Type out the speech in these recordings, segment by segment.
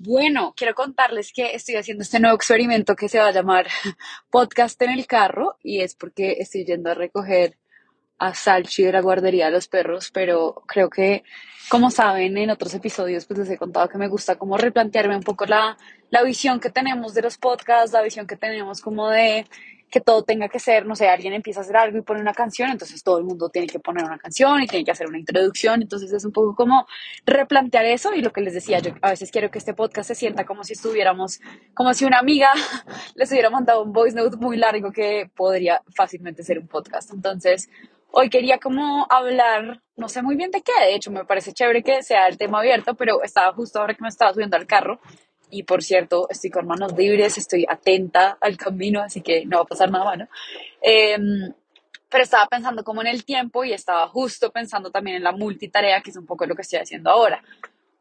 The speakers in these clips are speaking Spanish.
Bueno, quiero contarles que estoy haciendo este nuevo experimento que se va a llamar podcast en el carro y es porque estoy yendo a recoger a Salchi de la guardería de los perros, pero creo que, como saben, en otros episodios pues les he contado que me gusta como replantearme un poco la, la visión que tenemos de los podcasts, la visión que tenemos como de que todo tenga que ser, no sé, alguien empieza a hacer algo y pone una canción, entonces todo el mundo tiene que poner una canción y tiene que hacer una introducción, entonces es un poco como replantear eso y lo que les decía, yo a veces quiero que este podcast se sienta como si estuviéramos, como si una amiga les hubiera mandado un voice note muy largo que podría fácilmente ser un podcast, entonces hoy quería como hablar, no sé muy bien de qué, de hecho me parece chévere que sea el tema abierto, pero estaba justo ahora que me estaba subiendo al carro y por cierto, estoy con manos libres, estoy atenta al camino, así que no va a pasar nada malo. Em, pero estaba pensando como en el tiempo y estaba justo pensando también en la multitarea, que es un poco lo que estoy haciendo ahora.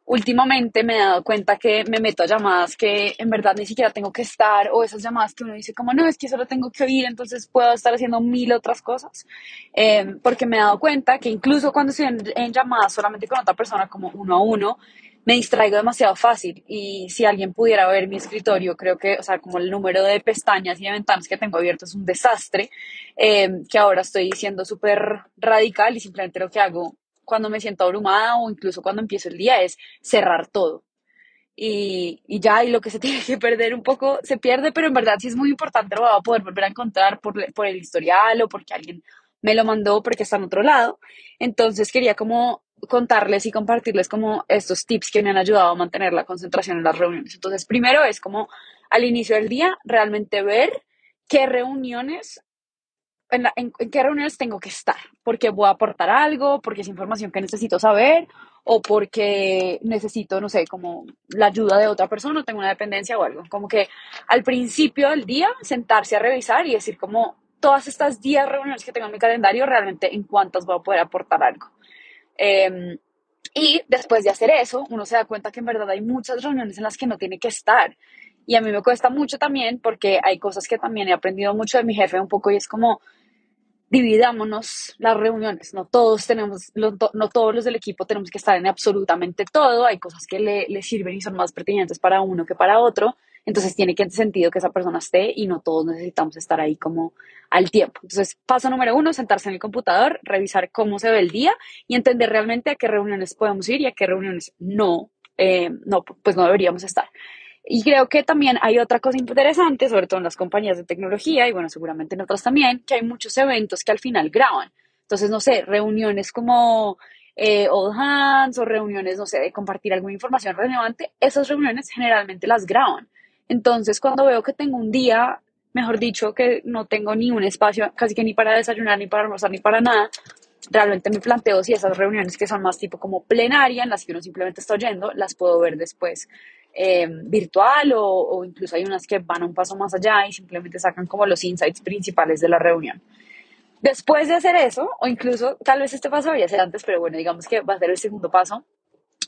Últimamente me he dado cuenta que me meto a llamadas que en verdad ni siquiera tengo que estar, o esas llamadas que uno dice como, no, es que solo tengo que oír, entonces puedo estar haciendo mil otras cosas. Em, porque me he dado cuenta que incluso cuando estoy en, en llamadas solamente con otra persona, como uno a uno, me distraigo demasiado fácil y si alguien pudiera ver mi escritorio, creo que, o sea, como el número de pestañas y de ventanas que tengo abiertos es un desastre, eh, que ahora estoy siendo súper radical y simplemente lo que hago cuando me siento abrumada o incluso cuando empiezo el día es cerrar todo. Y, y, ya, y lo que se tiene que perder un poco se pierde, pero en verdad sí es muy importante, lo voy a poder volver a encontrar por, por el historial o porque alguien me lo mandó porque está en otro lado. Entonces quería como contarles y compartirles como estos tips que me han ayudado a mantener la concentración en las reuniones. Entonces, primero es como al inicio del día realmente ver qué reuniones, en, qué reuniones tengo que estar, porque voy a aportar algo, porque es información que necesito saber o porque necesito, no sé, como la ayuda de otra persona, o tengo una dependencia o algo. Como que al principio del día sentarse a revisar y decir como todas estas 10 reuniones que tengo en mi calendario, realmente en cuántas voy a poder aportar algo. Em, y después de hacer eso, uno se da cuenta que en verdad hay muchas reuniones en las que no tiene que estar. Y a mí me cuesta mucho también porque hay cosas que también he aprendido mucho de mi jefe un poco y es como dividámonos las reuniones. No todos tenemos, no todos los del equipo tenemos que estar en absolutamente todo. Hay cosas que le, le sirven y son más pertinentes para uno que para otro. Entonces tiene que sentido que esa persona esté y no todos necesitamos estar ahí como al tiempo. Entonces, paso número uno, sentarse en el computador, revisar cómo se ve el día y entender realmente a qué reuniones podemos ir y a qué reuniones no, eh, no pues no deberíamos estar. Y creo que también hay otra cosa interesante, sobre todo en las compañías de tecnología y bueno, seguramente en otras también, que hay muchos eventos que al final graban. Entonces, no sé, reuniones como eh, Hands o reuniones, no sé, de compartir alguna información relevante, esas reuniones generalmente las graban. Entonces, cuando veo que tengo un día, mejor dicho, que no tengo ni un espacio, casi que ni para desayunar, ni para almorzar, ni para nada, realmente me planteo si esas reuniones que son más tipo como plenaria, en las que uno simplemente está oyendo, las puedo ver después eh, virtual o, incluso hay unas que van un paso más allá y simplemente sacan como los insights principales de la reunión. Después de hacer eso, o incluso tal vez este paso vaya a ser antes, pero bueno, digamos que va a ser el segundo paso,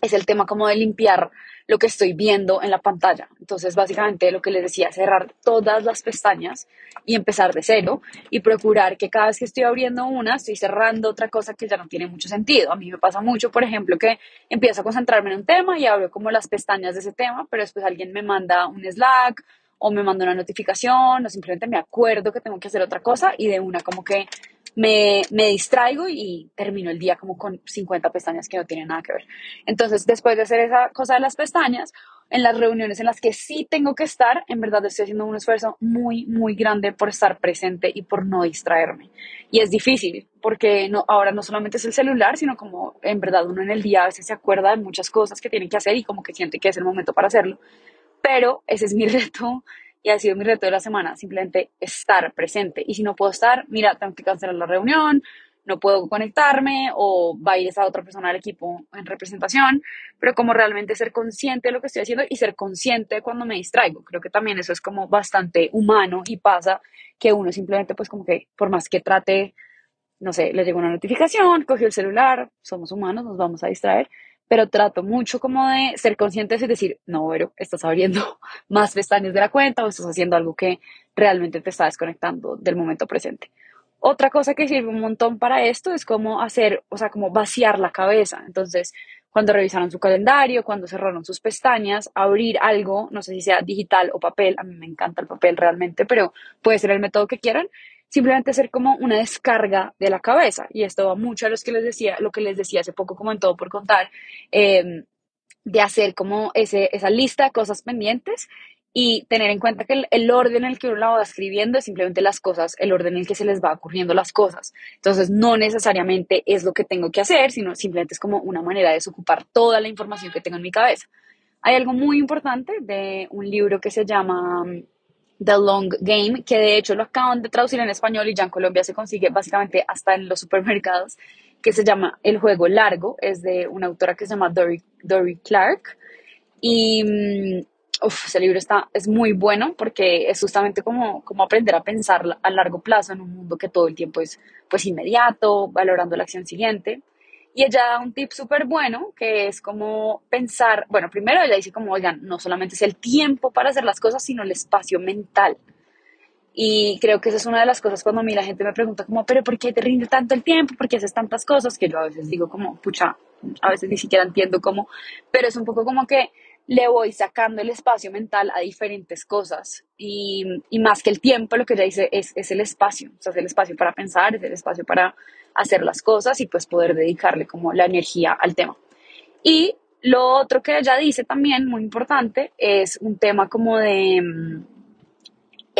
es el tema como de limpiar lo que estoy viendo en la pantalla. Entonces, básicamente lo que les decía, cerrar todas las pestañas y empezar de cero y procurar que cada vez que estoy abriendo una, estoy cerrando otra cosa que ya no tiene mucho sentido. A mí me pasa mucho, por ejemplo, que empiezo a concentrarme en un tema y abro como las pestañas de ese tema, pero después alguien me manda un Slack o me manda una notificación o simplemente me acuerdo que tengo que hacer otra cosa y de una como que me, me, distraigo y termino el día como con 50 pestañas que no tienen nada que ver. Entonces, después de hacer esa cosa de las pestañas, en las reuniones en las que sí tengo que estar, en verdad estoy haciendo un esfuerzo muy, muy grande por estar presente y por no distraerme. Y es difícil, porque no, ahora no solamente es el celular, sino como en verdad uno en el día a veces se acuerda de muchas cosas que tiene que hacer y como que siente que es el momento para hacerlo. Pero ese es mi reto y ha sido mi reto de la semana, simplemente estar presente. Y si no puedo estar, mira, tengo que cancelar la reunión, no puedo conectarme o va a ir esa otra persona al equipo en representación, pero como realmente ser consciente de lo que estoy haciendo y ser consciente cuando me distraigo. Creo que también eso es como bastante humano y pasa que uno simplemente pues como que por más que trate, no sé, le llegó una notificación, cogió el celular, somos humanos, nos vamos a distraer, pero trato mucho como de ser consciente y decir, no, pero estás abriendo más pestañas de la cuenta o estás haciendo algo que realmente te está desconectando del momento presente. Otra cosa que sirve un montón para esto es como hacer, o sea, como vaciar la cabeza. Entonces, cuando revisaron su calendario, cuando cerraron sus pestañas, abrir algo, no sé si sea digital o papel, a mí me encanta el papel realmente, pero puede ser el método que quieran, simplemente hacer como una descarga de la cabeza. Y esto va mucho a los que les decía, lo que les decía hace poco, como en todo por contar, eh, de hacer como ese, esa lista de cosas pendientes y tener en cuenta que el, orden en el que uno la va escribiendo es simplemente las cosas, el orden en el que se les va ocurriendo las cosas. Entonces, no necesariamente es lo que tengo que hacer, sino simplemente es como una manera de desocupar toda la información que tengo en mi cabeza. Hay algo muy importante de un libro que se llama The Long Game, que de hecho lo acaban de traducir en español y ya en Colombia se consigue básicamente hasta en los supermercados, que se llama El Juego Largo, es de una autora que se llama Dory, Dory Clark. Y mm, uf, ese libro está, es muy bueno porque es justamente como, como aprender a pensar a largo plazo en un mundo que todo el tiempo es pues inmediato, valorando la acción siguiente. Y ella da un tip súper bueno que es como pensar, bueno, primero ella dice como, oigan, no solamente es el tiempo para hacer las cosas, sino el espacio mental. Y creo que esa es una de las cosas cuando a mí la gente me pregunta como, pero ¿por qué te rinde tanto el tiempo? ¿Por qué haces tantas cosas? Que yo a veces digo como, pucha, a veces ni siquiera entiendo cómo, pero es un poco como que le voy sacando el espacio mental a diferentes cosas y, más que el tiempo, lo que ella dice es, es, el espacio, o sea, es el espacio para pensar, es el espacio para hacer las cosas y pues poder dedicarle como la energía al tema. Y lo otro que ella dice también, muy importante, es un tema como de mm,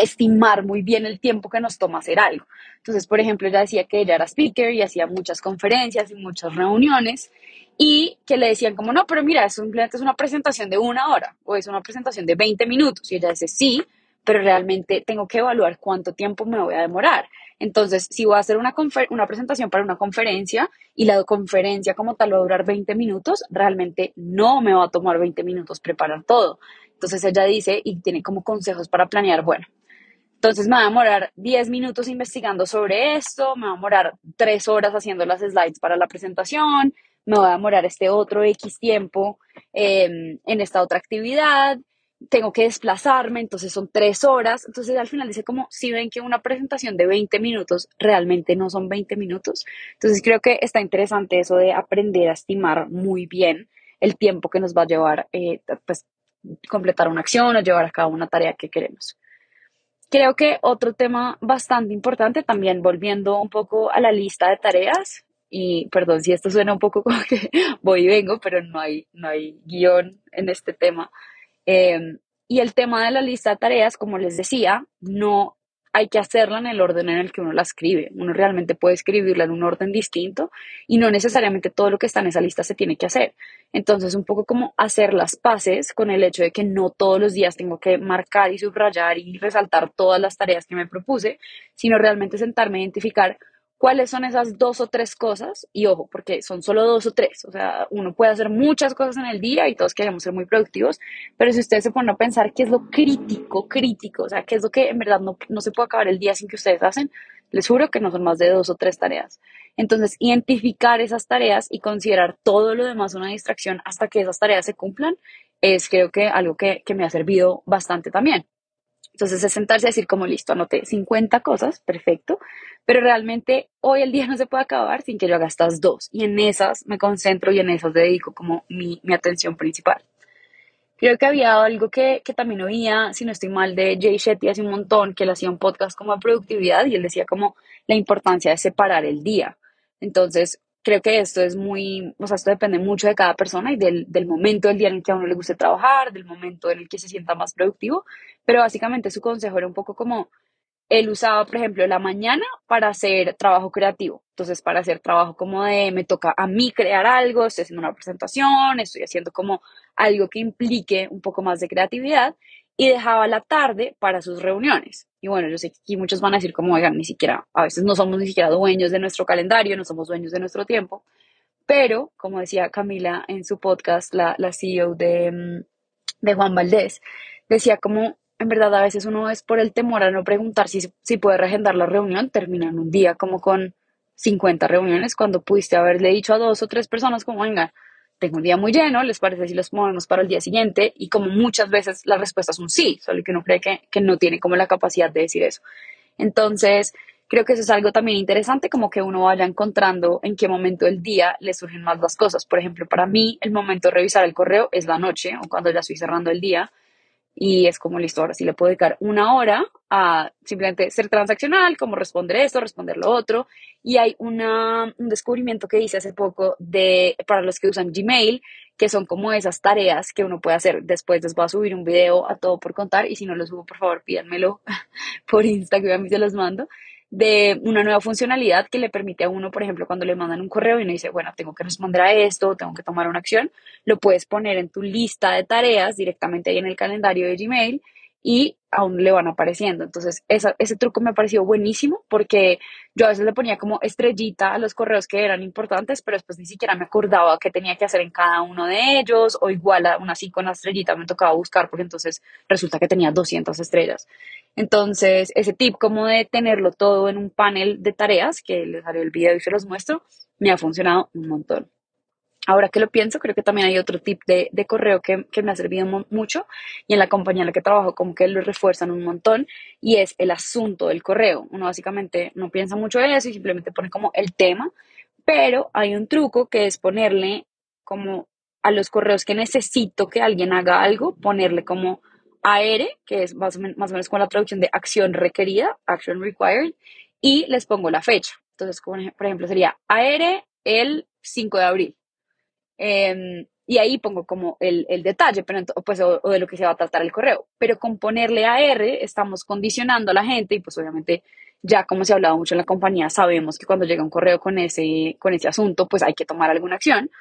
estimar muy bien el tiempo que nos toma hacer algo. Entonces, por ejemplo, ella decía que ella era speaker y hacía muchas conferencias y muchas reuniones y que le decían como, no, pero mira, simplemente es una presentación de una hora o es una presentación de 20 minutos. Y ella dice, sí, pero realmente tengo que evaluar cuánto tiempo me voy a demorar. Entonces, si voy a hacer una, una presentación para una conferencia y la conferencia como tal va a durar 20 minutos, realmente no me va a tomar 20 minutos preparar todo. Entonces ella dice y tiene como consejos para planear, bueno, entonces me va a demorar 10 minutos investigando sobre esto, me va a demorar 3 horas haciendo las slides para la presentación, me voy a demorar este otro X tiempo em, en esta otra actividad, tengo que desplazarme, entonces son tres horas. Entonces al final dice como si ven que una presentación de 20 minutos realmente no son 20 minutos. Entonces creo que está interesante eso de aprender a estimar muy bien el tiempo que nos va a llevar eh, pues, completar una acción o llevar a cabo una tarea que queremos. Creo que otro tema bastante importante, también volviendo un poco a la lista de tareas, y perdón si esto suena un poco como que voy y vengo, pero no hay, no hay guion en este tema. Em, y el tema de la lista de tareas, como les decía, no hay que hacerla en el orden en el que uno la escribe. Uno realmente puede escribirla en un orden distinto y no necesariamente todo lo que está en esa lista se tiene que hacer. Entonces, un poco como hacer las paces con el hecho de que no todos los días tengo que marcar y subrayar y resaltar todas las tareas que me propuse, sino realmente sentarme a identificar cuáles son esas dos o tres cosas, y ojo, porque son solo dos o tres, o sea, uno puede hacer muchas cosas en el día y todos queremos ser muy productivos, pero si ustedes se ponen a pensar qué es lo crítico, crítico, o sea, qué es lo que en verdad no, no se puede acabar el día sin que ustedes hacen, les juro que no son más de dos o tres tareas. Entonces, identificar esas tareas y considerar todo lo demás una distracción hasta que esas tareas se cumplan es creo que algo que, que me ha servido bastante también. Entonces es sentarse a decir como listo, anoté 50 cosas, perfecto, pero realmente hoy el día no se puede acabar sin que yo haga estas dos y en esas me concentro y en esas dedico como mi, mi atención principal. Creo que había algo que, que, también oía, si no estoy mal, de Jay Shetty hace un montón, que él hacía un podcast como de productividad y él decía como la importancia de separar el día. Entonces, creo que esto es muy, o sea, esto depende mucho de cada persona y del, del, momento del día en el que a uno le guste trabajar, del momento en el que se sienta más productivo, pero básicamente su consejo era un poco como, él usaba, por ejemplo, la mañana para hacer trabajo creativo, entonces para hacer trabajo como de, me toca a mí crear algo, estoy haciendo una presentación, estoy haciendo como algo que implique un poco más de creatividad, y dejaba la tarde para sus reuniones. Y bueno, yo sé que aquí muchos van a decir como, oigan, ni siquiera, a veces no somos ni siquiera dueños de nuestro calendario, no somos dueños de nuestro tiempo, pero como decía Camila en su podcast, la, la CEO de, mm, de Juan Valdés, decía como, en verdad a veces uno es por el temor a no preguntar si, si puede regendar la reunión, termina en un día como con 50 reuniones cuando pudiste haberle dicho a dos o tres personas como, venga, tengo un día muy lleno, ¿les parece si los ponemos para el día siguiente? Y como muchas veces la respuesta es un sí, solo que uno cree que, que no tiene como la capacidad de decir eso. Entonces, creo que eso es algo también interesante, como que uno vaya encontrando en qué momento del día le surgen más las cosas. Por ejemplo, para mí el momento de revisar el correo es la noche o cuando ya estoy cerrando el día y es como listo, ahora sí le puedo dedicar una hora a simplemente ser transaccional, como responder esto, responder lo otro. Y hay una, un descubrimiento que hice hace poco de, para los que usan Gmail, que son como esas tareas que uno puede hacer. Después les voy a subir un video a todo por contar y si no lo subo, por favor, pídanmelo por Instagram y se los mando de una nueva funcionalidad que le permite a uno, por ejemplo, cuando le mandan un correo y uno dice, bueno, tengo que responder a esto, tengo que tomar una acción, lo puedes poner en tu lista de tareas directamente ahí en el calendario de Gmail y aún le van apareciendo. Entonces, ese truco me pareció buenísimo porque yo a veces le ponía como estrellita a los correos que eran importantes, pero después ni siquiera me acordaba qué tenía que hacer en cada uno de ellos, o igual aún así con la estrellita me tocaba buscar porque entonces resulta que tenía 200 estrellas. Entonces, ese tip como de tenerlo todo en un panel de tareas, que les haré el video y se los muestro, me ha funcionado un montón. Ahora que lo pienso, creo que también hay otro tip de, correo que, me ha servido mucho y en la compañía en la que trabajo como que lo refuerzan un montón y es el asunto del correo. Uno básicamente no piensa mucho en eso y simplemente pone como el tema, pero hay un truco que es ponerle como a los correos que necesito que alguien haga algo, ponerle como AR, que es más o, menos, más o menos como la traducción de acción requerida, action required, y les pongo la fecha. Entonces, por ejemplo, sería AR el 5 de abril. Em, y ahí pongo como el, el detalle, pero pues, o, de lo que se va a tratar el correo. Pero con ponerle AR estamos condicionando a la gente y pues obviamente ya como se ha hablado mucho en la compañía, sabemos que cuando llega un correo con ese, con ese asunto, pues hay que tomar alguna acción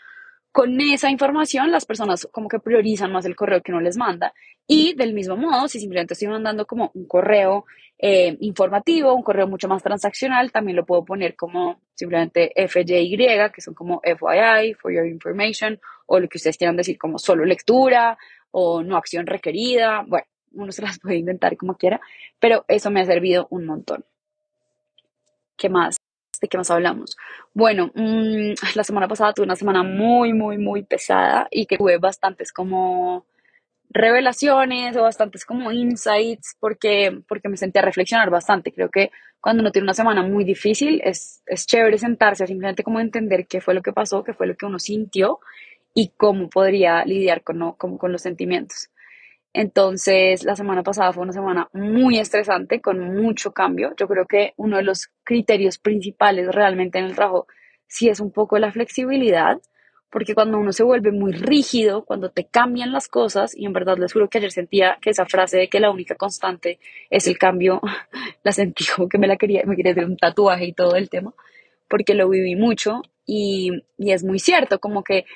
con esa información las personas como que priorizan más el correo que uno les manda y del mismo modo, si simplemente estoy mandando como un correo eh, informativo, un correo mucho más transaccional, también lo puedo poner como simplemente FYI, que son como FYI, for your information, o lo que ustedes quieran decir como solo lectura o no acción requerida. Bueno, uno se las puede inventar como quiera, pero eso me ha servido un montón. ¿Qué más? ¿De qué más hablamos? Bueno, mm, la semana pasada tuve una semana muy, muy, muy pesada y que tuve bastantes como revelaciones o bastantes como insights porque, porque me sentí a reflexionar bastante. Creo que cuando uno tiene una semana muy difícil es, es chévere sentarse a simplemente como entender qué fue lo que pasó, qué fue lo que uno sintió y cómo podría lidiar con, con los sentimientos. Entonces, la semana pasada fue una semana muy estresante, con mucho cambio. Yo creo que uno de los criterios principales realmente en el trabajo sí es un poco la flexibilidad, porque cuando uno se vuelve muy rígido, cuando te cambian las cosas, y en verdad les juro que ayer sentía que esa frase de que la única constante es el cambio, la sentí como que me la quería, me quería hacer un tatuaje y todo el tema, porque lo viví mucho y, es muy cierto, como que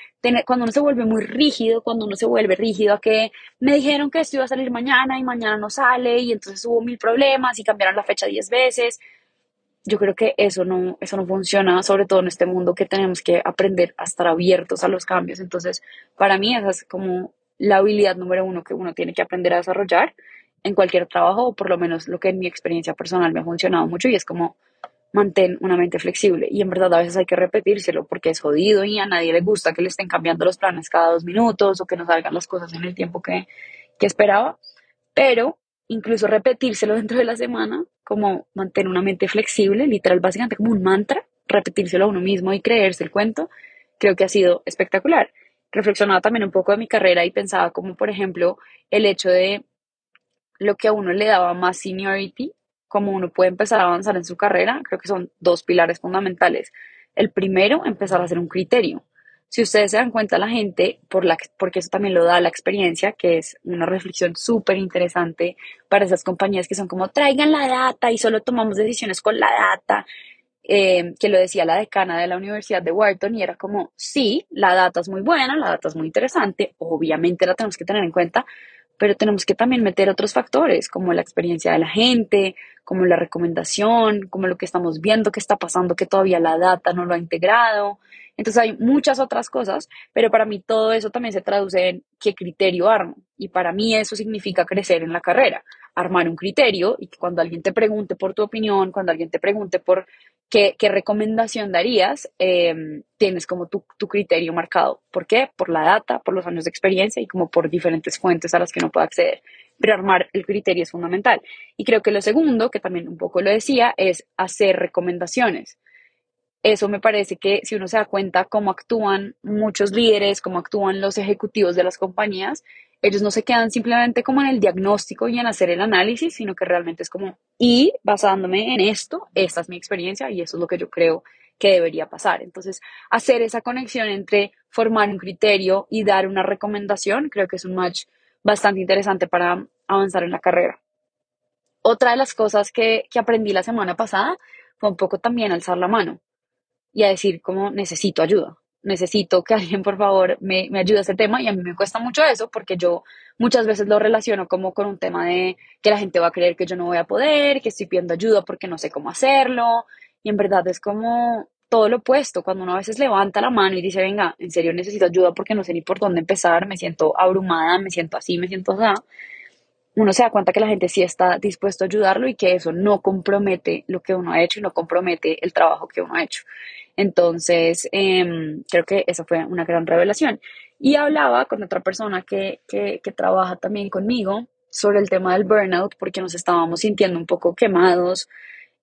cuando uno se vuelve muy rígido, cuando uno se vuelve rígido a que me dijeron que esto iba a salir mañana y mañana no sale y entonces hubo mil problemas y cambiaron la fecha diez veces, yo creo que eso no, eso no funciona, sobre todo en este mundo que tenemos que aprender a estar abiertos a los cambios. Entonces, para mí esa es como la habilidad número uno que uno tiene que aprender a desarrollar en cualquier trabajo, o por lo menos lo que en mi experiencia personal me ha funcionado mucho y es como mantén una mente flexible. Y en verdad a veces hay que repetírselo porque es jodido y a nadie le gusta que le estén cambiando los planes cada dos minutos o que no salgan las cosas en el tiempo que, que esperaba. Pero incluso repetírselo dentro de la semana, como mantener una mente flexible, literal, básicamente como un mantra, repetírselo a uno mismo y creerse el cuento, creo que ha sido espectacular. Reflexionaba también un poco de mi carrera y pensaba como, por ejemplo, el hecho de lo que a uno le daba más seniority cómo uno puede empezar a avanzar en su carrera, creo que son dos pilares fundamentales. El primero, empezar a hacer un criterio. Si ustedes se dan cuenta, la gente, por la, porque eso también lo da la experiencia, que es una reflexión súper interesante para esas compañías que son como traigan la data y solo tomamos decisiones con la data, eh, que lo decía la decana de la Universidad de Wharton y era como, sí, la data es muy buena, la data es muy interesante, obviamente la tenemos que tener en cuenta, pero tenemos que también meter otros factores, como la experiencia de la gente, como la recomendación, como lo que estamos viendo que está pasando, que todavía la data no lo ha integrado. Entonces hay muchas otras cosas, pero para mí todo eso también se traduce en qué criterio armo. Y para mí eso significa crecer en la carrera, armar un criterio y que cuando alguien te pregunte por tu opinión, cuando alguien te pregunte por qué, qué recomendación darías, em, tienes como tu, tu criterio marcado. ¿Por qué? Por la data, por los años de experiencia y como por diferentes fuentes a las que uno puede acceder. pero armar el criterio es fundamental. Y creo que lo segundo, que también un poco lo decía, es hacer recomendaciones. Eso me parece que si uno se da cuenta cómo actúan muchos líderes, cómo actúan los ejecutivos de las compañías, ellos no se quedan simplemente como en el diagnóstico y en hacer el análisis, sino que realmente es como, y basándome en esto, esta es mi experiencia y eso es lo que yo creo que debería pasar. Entonces, hacer esa conexión entre formar un criterio y dar una recomendación, creo que es un match bastante interesante para avanzar en la carrera. Otra de las cosas que, que aprendí la semana pasada fue un poco también alzar la mano y a decir como necesito ayuda necesito que alguien por favor me, me ayude a ese tema y a mí me cuesta mucho eso porque yo muchas veces lo relaciono como con un tema de que la gente va a creer que yo no voy a poder, que estoy pidiendo ayuda porque no sé cómo hacerlo y en verdad es como todo lo opuesto, cuando uno a veces levanta la mano y dice, venga, en serio necesito ayuda porque no sé ni por dónde empezar, me siento abrumada, me siento así, me siento así, uno se da cuenta que la gente sí está dispuesto a ayudarlo y que eso no compromete lo que uno ha hecho y no compromete el trabajo que uno ha hecho. Entonces, em, creo que esa fue una gran revelación. Y hablaba con otra persona que, que, trabaja también conmigo sobre el tema del burnout, porque nos estábamos sintiendo un poco quemados.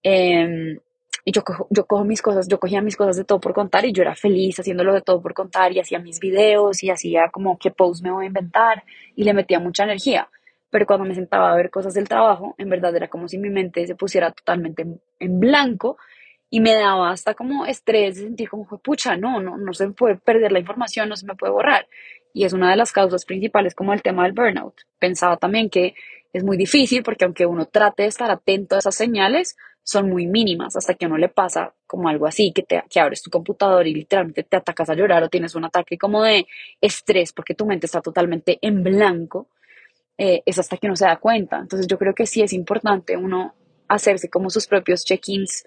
Eh, y yo cojo, yo cojo mis cosas, yo cogía mis cosas de todo por contar y yo era feliz haciéndolo de todo por contar y hacía mis videos y hacía como qué post me voy a inventar y le metía mucha energía. Pero cuando me sentaba a ver cosas del trabajo, en verdad era como si mi mente se pusiera totalmente en blanco y me daba hasta como estrés sentir como, pucha, no, no, no se puede perder la información, no se me puede borrar. Y es una de las causas principales como el tema del burnout. Pensaba también que es muy difícil porque aunque uno trate de estar atento a esas señales, son muy mínimas hasta que a uno le pasa como algo así, que, te, que abres tu computador y literalmente te atacas a llorar o tienes un ataque como de estrés porque tu mente está totalmente en blanco, eh, es hasta que uno se da cuenta. Entonces yo creo que sí es importante uno hacerse como sus propios check-ins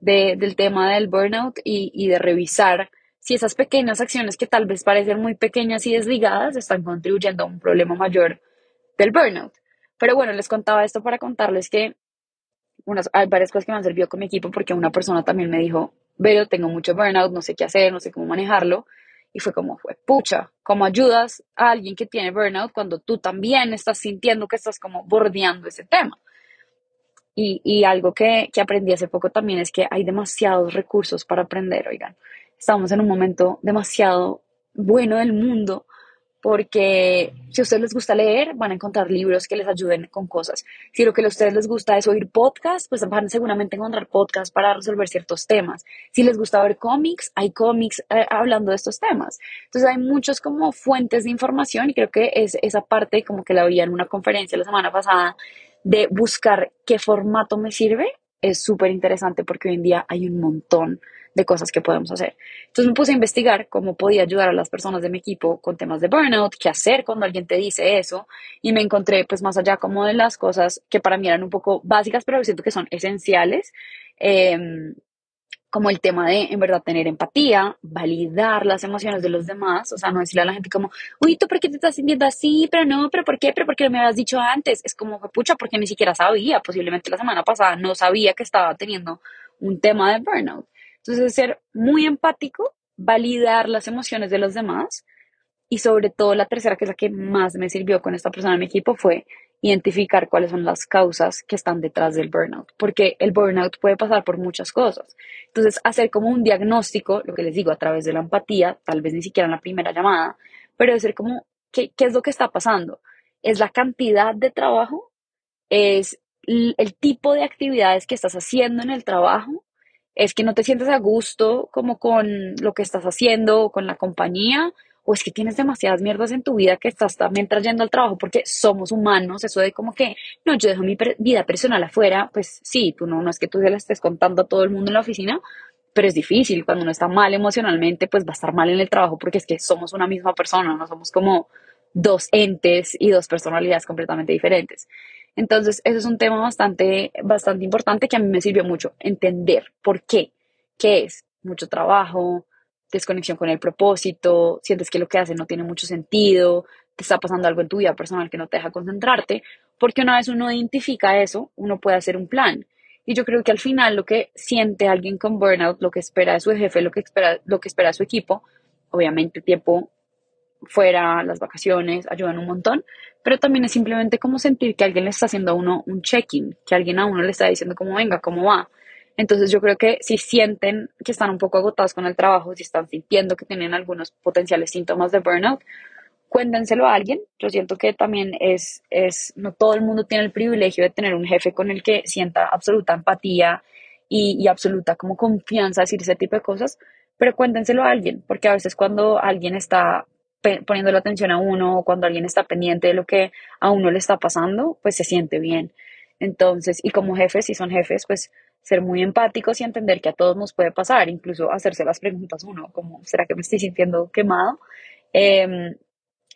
del tema del burnout y, y de revisar si esas pequeñas acciones que tal vez parecen muy pequeñas y desligadas están contribuyendo a un problema mayor del burnout. Pero bueno, les contaba esto para contarles que unas, hay varias cosas que me han servido con mi equipo porque una persona también me dijo, pero tengo mucho burnout, no sé qué hacer, no sé cómo manejarlo. Y fue como, fue, pucha, ¿cómo ayudas a alguien que tiene burnout cuando tú también estás sintiendo que estás como bordeando ese tema? Y, algo que, que aprendí hace poco también es que hay demasiados recursos para aprender, oigan. Estamos en un momento demasiado bueno del mundo porque si a ustedes les gusta leer, van a encontrar libros que les ayuden con cosas. Si lo que a ustedes les gusta es oír podcasts, pues van a seguramente encontrar podcasts para resolver ciertos temas. Si les gusta ver cómics, hay cómics eh, hablando de estos temas. Entonces hay muchos como fuentes de información y creo que es esa parte como que la oía en una conferencia la semana pasada de buscar qué formato me sirve es súper interesante porque hoy en día hay un montón de cosas que podemos hacer. Entonces me puse a investigar cómo podía ayudar a las personas de mi equipo con temas de burnout, qué hacer cuando alguien te dice eso y me encontré pues más allá como de las cosas que para mí eran un poco básicas pero siento que son esenciales. Eh, como el tema de, en verdad, tener empatía, validar las emociones de los demás, o sea, no decirle a la gente como, uy, ¿tú por qué te estás sintiendo así? Pero no, pero ¿por qué? Pero ¿por qué no me habías dicho antes? Es como, pucha, porque ni siquiera sabía, posiblemente la semana pasada no sabía que estaba teniendo un tema de burnout. Entonces, ser muy empático, validar las emociones de los demás y sobre todo la tercera, que es la que más me sirvió con esta persona en mi equipo, fue identificar cuáles son las causas que están detrás del burnout, porque el burnout puede pasar por muchas cosas. Entonces, hacer como un diagnóstico, lo que les digo, a través de la empatía, tal vez ni siquiera en la primera llamada, pero ser como, ¿qué, qué es lo que está pasando? ¿Es la cantidad de trabajo? ¿Es el tipo de actividades que estás haciendo en el trabajo? ¿Es que no te sientes a gusto como con lo que estás haciendo o con la compañía? O es que tienes demasiadas mierdas en tu vida que estás también trayendo al trabajo porque somos humanos, eso de como que, no, yo dejo mi vida personal afuera, pues sí, tú no, no es que tú se la estés contando a todo el mundo en la oficina, pero es difícil, cuando uno está mal emocionalmente, pues va a estar mal en el trabajo porque es que somos una misma persona, no somos como dos entes y dos personalidades completamente diferentes. Entonces, eso es un tema bastante, bastante importante que a mí me sirvió mucho, entender por qué, qué es mucho trabajo, desconexión con el propósito, sientes que lo que haces no tiene mucho sentido, te está pasando algo en tu vida personal que no te deja concentrarte, porque una vez uno identifica eso, uno puede hacer un plan. Y yo creo que al final lo que siente alguien con burnout, lo que espera de su jefe, lo que espera, lo que espera de su equipo, obviamente tiempo fuera, las vacaciones ayudan un montón, pero también es simplemente como sentir que alguien le está haciendo a uno un check-in, que alguien a uno le está diciendo como venga, cómo va. Entonces yo creo que si sienten que están un poco agotados con el trabajo, si están sintiendo que tienen algunos potenciales síntomas de burnout, cuéntenselo a alguien. Yo siento que también es, es, no todo el mundo tiene el privilegio de tener un jefe con el que sienta absoluta empatía y, y absoluta como confianza decir ese tipo de cosas, pero cuéntenselo a alguien, porque a veces cuando alguien está poniendo la atención a uno o cuando alguien está pendiente de lo que a uno le está pasando, pues se siente bien. Entonces, y como jefes, si son jefes, pues ser muy empáticos y entender que a todos nos puede pasar, incluso hacerse las preguntas uno, como, ¿será que me estoy sintiendo quemado? Eh,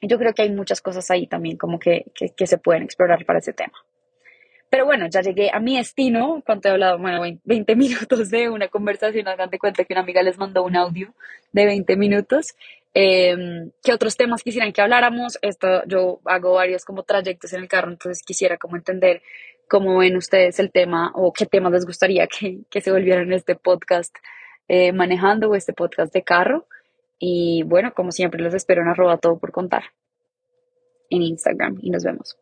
yo creo que hay muchas cosas ahí también como que, que, se pueden explorar para ese tema. Pero bueno, ya llegué a mi destino, cuando he hablado, bueno, 20 minutos de una conversación, hagan de cuenta que una amiga les mandó un audio de 20 minutos. Eh, ¿Qué otros temas quisieran que habláramos? Esto, yo hago varios como trayectos en el carro, entonces quisiera como entender cómo ven ustedes el tema o qué temas les gustaría que, que se volvieran este podcast eh, manejando o este podcast de carro. Y bueno, como siempre, los espero en arroba todo por contar en Instagram y nos vemos.